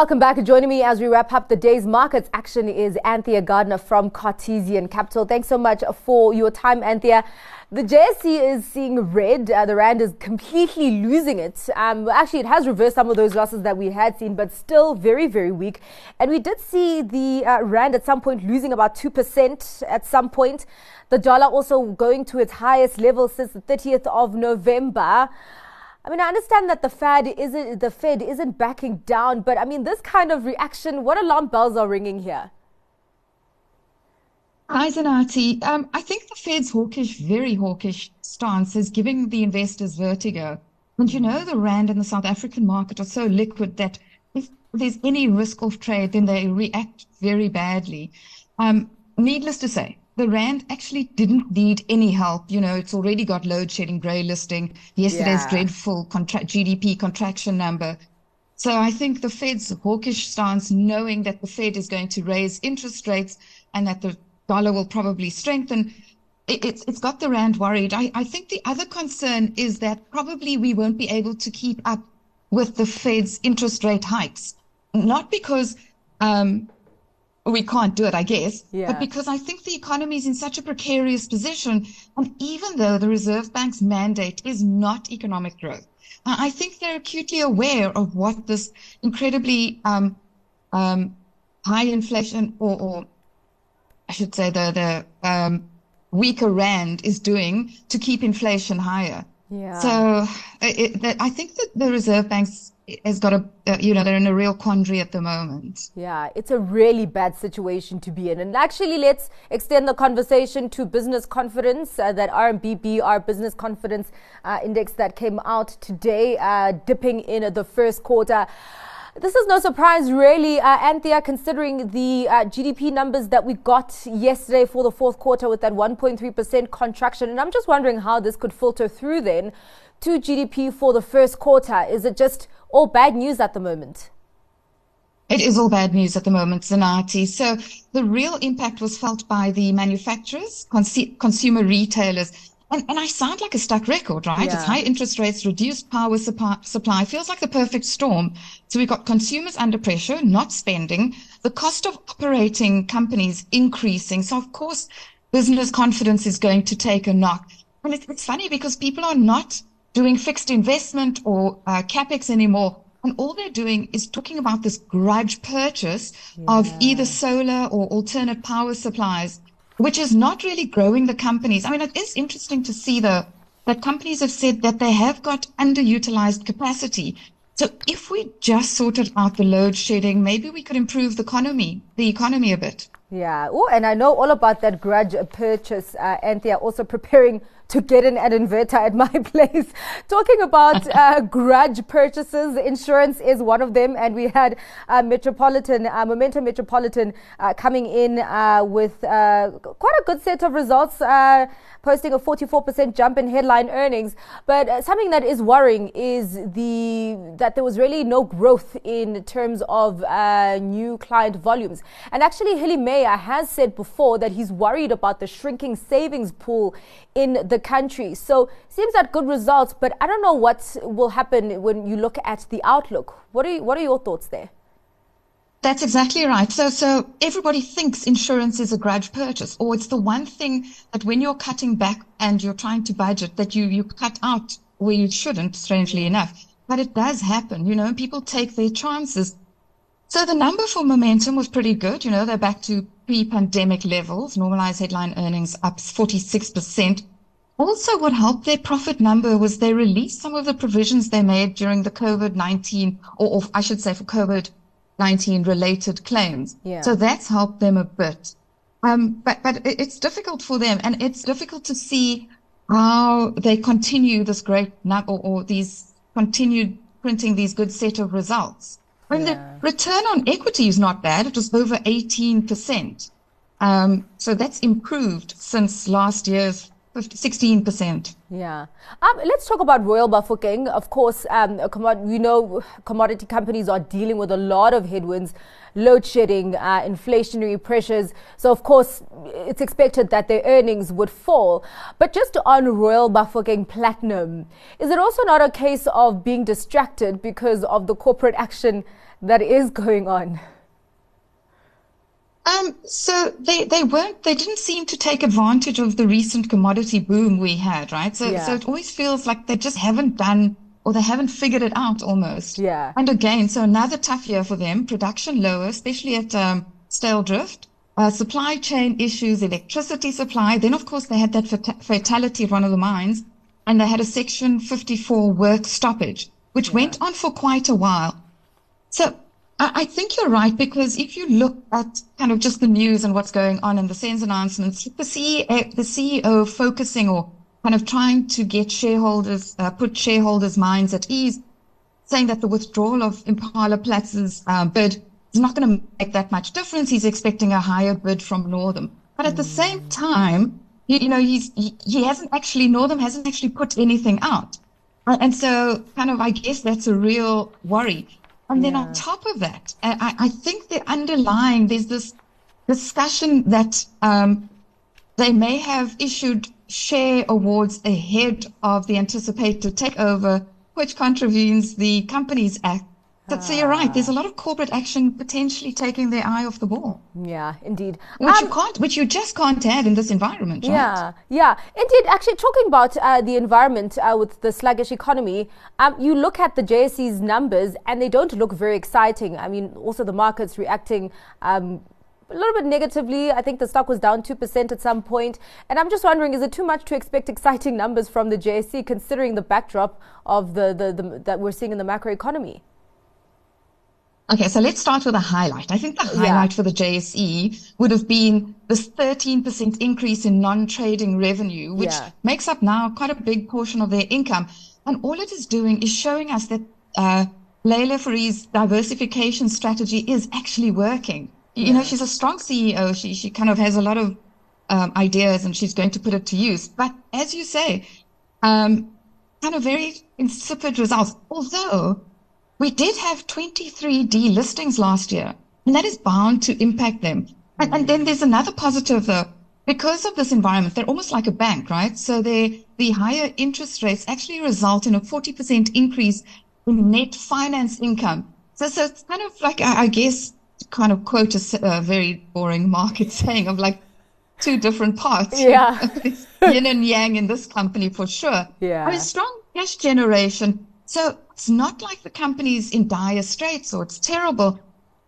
Welcome back. Joining me as we wrap up the day's markets action is Anthea Gardner from Cartesian Capital. Thanks so much for your time, Anthea. The JSE is seeing red. Uh, the rand is completely losing it. Um, actually, it has reversed some of those losses that we had seen, but still very, very weak. And we did see the uh, rand at some point losing about 2% at some point. The dollar also going to its highest level since the 30th of November. I mean, I understand that the Fed isn't the Fed isn't backing down, but I mean, this kind of reaction, what alarm bells are ringing here? Hi, Zanati. Um, I think the Fed's hawkish, very hawkish stance is giving the investors vertigo. And you know, the Rand and the South African market are so liquid that if there's any risk of trade, then they react very badly. Um, needless to say, the rand actually didn't need any help. You know, it's already got load shedding, grey listing, yesterday's yeah. dreadful contra- GDP contraction number. So I think the Fed's hawkish stance, knowing that the Fed is going to raise interest rates and that the dollar will probably strengthen, it, it's it's got the rand worried. I, I think the other concern is that probably we won't be able to keep up with the Fed's interest rate hikes, not because um, we can't do it, I guess. Yeah. But because I think the economy is in such a precarious position, and even though the Reserve Bank's mandate is not economic growth, I think they're acutely aware of what this incredibly um, um, high inflation, or, or, I should say, the the um, weaker rand is doing to keep inflation higher. Yeah. So it, that, I think that the Reserve Bank's has got a, uh, you know, they're in a real quandary at the moment. Yeah, it's a really bad situation to be in. And actually, let's extend the conversation to business confidence. Uh, that RMB/BER business confidence uh, index that came out today, uh, dipping in the first quarter. This is no surprise, really, uh, Anthea, considering the uh, GDP numbers that we got yesterday for the fourth quarter with that 1.3% contraction. And I'm just wondering how this could filter through then to GDP for the first quarter. Is it just all bad news at the moment? It is all bad news at the moment, Zanati. So the real impact was felt by the manufacturers, cons- consumer retailers. And, and I sound like a stuck record, right? Yeah. It's high interest rates, reduced power supply, feels like the perfect storm. So we've got consumers under pressure, not spending, the cost of operating companies increasing. So of course, business confidence is going to take a knock. And it's, it's funny because people are not doing fixed investment or uh, capex anymore. And all they're doing is talking about this grudge purchase yeah. of either solar or alternate power supplies, which is not really growing the companies. I mean, it is interesting to see though that companies have said that they have got underutilized capacity. So if we just sorted out the load shedding, maybe we could improve the economy, the economy a bit. Yeah. Oh, and I know all about that grudge purchase, uh, Anthea, also preparing to get an, an inverter at my place. Talking about uh, grudge purchases, insurance is one of them. And we had uh, Metropolitan, uh, Momentum Metropolitan uh, coming in uh, with uh, quite a good set of results posting a 44% jump in headline earnings. But something that is worrying is the that there was really no growth in terms of new client volumes. And actually, Hillie Meyer has said before that he's worried about the shrinking savings pool in the country. So seems like good results, but I don't know what will happen when you look at the outlook. What are you, what are your thoughts there? That's exactly right. So, so everybody thinks insurance is a grudge purchase, or it's the one thing that when you're cutting back and you're trying to budget, that you you cut out where you shouldn't. Strangely enough, but it does happen. You know, people take their chances. So the number for momentum was pretty good. You know, they're back to pre-pandemic levels. Normalized headline earnings up 46 percent. Also, what helped their profit number was they released some of the provisions they made during the COVID 19, or, or I should say for COVID 19 related claims. Yeah. So that's helped them a bit. Um, but, but it's difficult for them and it's difficult to see how they continue this great number or, or these continued printing these good set of results. When yeah. the return on equity is not bad. It was over 18%. Um, so that's improved since last year's 16%. Yeah. Um, let's talk about Royal Bafokeng. Of course, um, we know commodity companies are dealing with a lot of headwinds, load shedding, uh, inflationary pressures. So, of course, it's expected that their earnings would fall. But just on Royal Bafokeng Platinum, is it also not a case of being distracted because of the corporate action that is going on? Um, so they, they weren't, they didn't seem to take advantage of the recent commodity boom we had, right? So, yeah. so it always feels like they just haven't done or they haven't figured it out almost. Yeah. And again, so another tough year for them, production lower, especially at um, Styldrift. Uh, supply chain issues, electricity supply. Then, of course, they had that fatality at one of the mines and they had a Section 54 work stoppage, which yeah. went on for quite a while. So I think you're right because if you look at kind of just the news and what's going on in the SENS announcements, the CEO, the CEO focusing or kind of trying to get shareholders, uh, put shareholders' minds at ease, saying that the withdrawal of Impala Platz's uh, bid is not going to make that much difference. He's expecting a higher bid from Northam. But at the same time, you, you know, he's, he, he, hasn't actually, Northam hasn't actually put anything out. And so kind of, I guess that's a real worry. And then yeah. on top of that, I, I, think the underlying, there's this discussion that um, they may have issued share awards ahead of the anticipated takeover, which contravenes the Companies Act. But so you're right. There's a lot of corporate action potentially taking their eye off the ball. Yeah, indeed. Which um, you can't, which you just can't have in this environment, right? Yeah, yeah, indeed. Actually, talking about uh, the environment uh, with the sluggish economy, um, you look at the JSE's numbers and they don't look very exciting. I mean, also the market's reacting. Um, a little bit negatively. I think the stock was down 2% at some point. And I'm just wondering, is it too much to expect exciting numbers from the JSE considering the backdrop of the, the, the that we're seeing in the macro economy? Okay, so let's start with a highlight. I think the highlight yeah. for the JSE would have been this 13% increase in non-trading revenue, which yeah. makes up now quite a big portion of their income. And all it is doing is showing us that uh, Leila Fourie's diversification strategy is actually working. Yeah. You know, she's a strong CEO. She she kind of has a lot of um, ideas, and she's going to put it to use. But as you say, um, kind of very insipid results. Although we did have 23 delistings last year, and that is bound to impact them. And, and then there's another positive though. Because of this environment, they're almost like a bank, right? So they, the higher interest rates actually result in a 40% increase in net finance income. So, so it's kind of like, I, I guess, kind of quote a, a, very boring market saying of like two different parts. Yeah. yin and yang in this company for sure. Yeah. I mean, strong cash generation. So it's not like the company's in dire straits or it's terrible.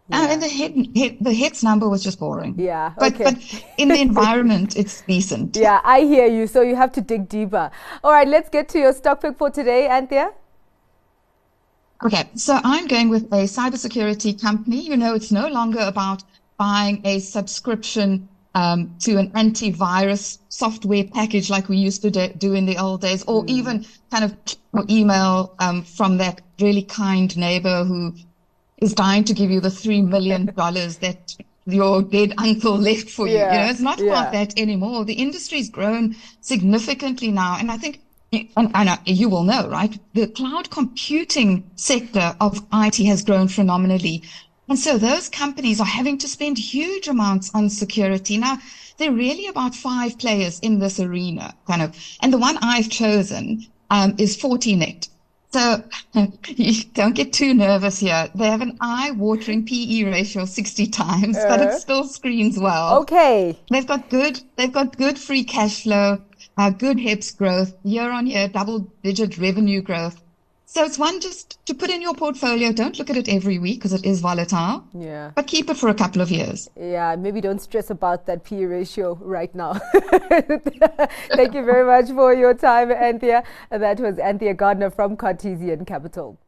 Yeah. Uh, and the hit, hit, the HEPS number was just boring. Yeah. But, okay. but in the environment, it's decent. Yeah, I hear you. So you have to dig deeper. All right, let's get to your stock pick for today, Anthea. Okay, so I'm going with a cybersecurity company. You know, it's no longer about buying a subscription um, to an antivirus software package like we used to do in the old days, or mm. even kind of email um, from that really kind neighbor who is dying to give you the three million dollars that your dead uncle left for you. Yeah. You know, it's not yeah. about that anymore. The industry's grown significantly now, and I think. And, and you will know, right? The cloud computing sector of IT has grown phenomenally. And so those companies are having to spend huge amounts on security. Now, there are really about five players in this arena, kind of. And the one I've chosen um, is Fortinet. So don't get too nervous here. They have an eye-watering PE ratio of 60 times, uh, but it uh-huh. still screens well. Okay. They've got good, they've got good free cash flow, uh, good HEPS growth, year on year, double digit revenue growth. So it's one just to put in your portfolio. Don't look at it every week because it is volatile. Yeah. But keep it for a couple of years. Yeah, maybe don't stress about that P ratio right now. Thank you very much for your time, Anthea. That was Anthea Gardner from Cartesian Capital.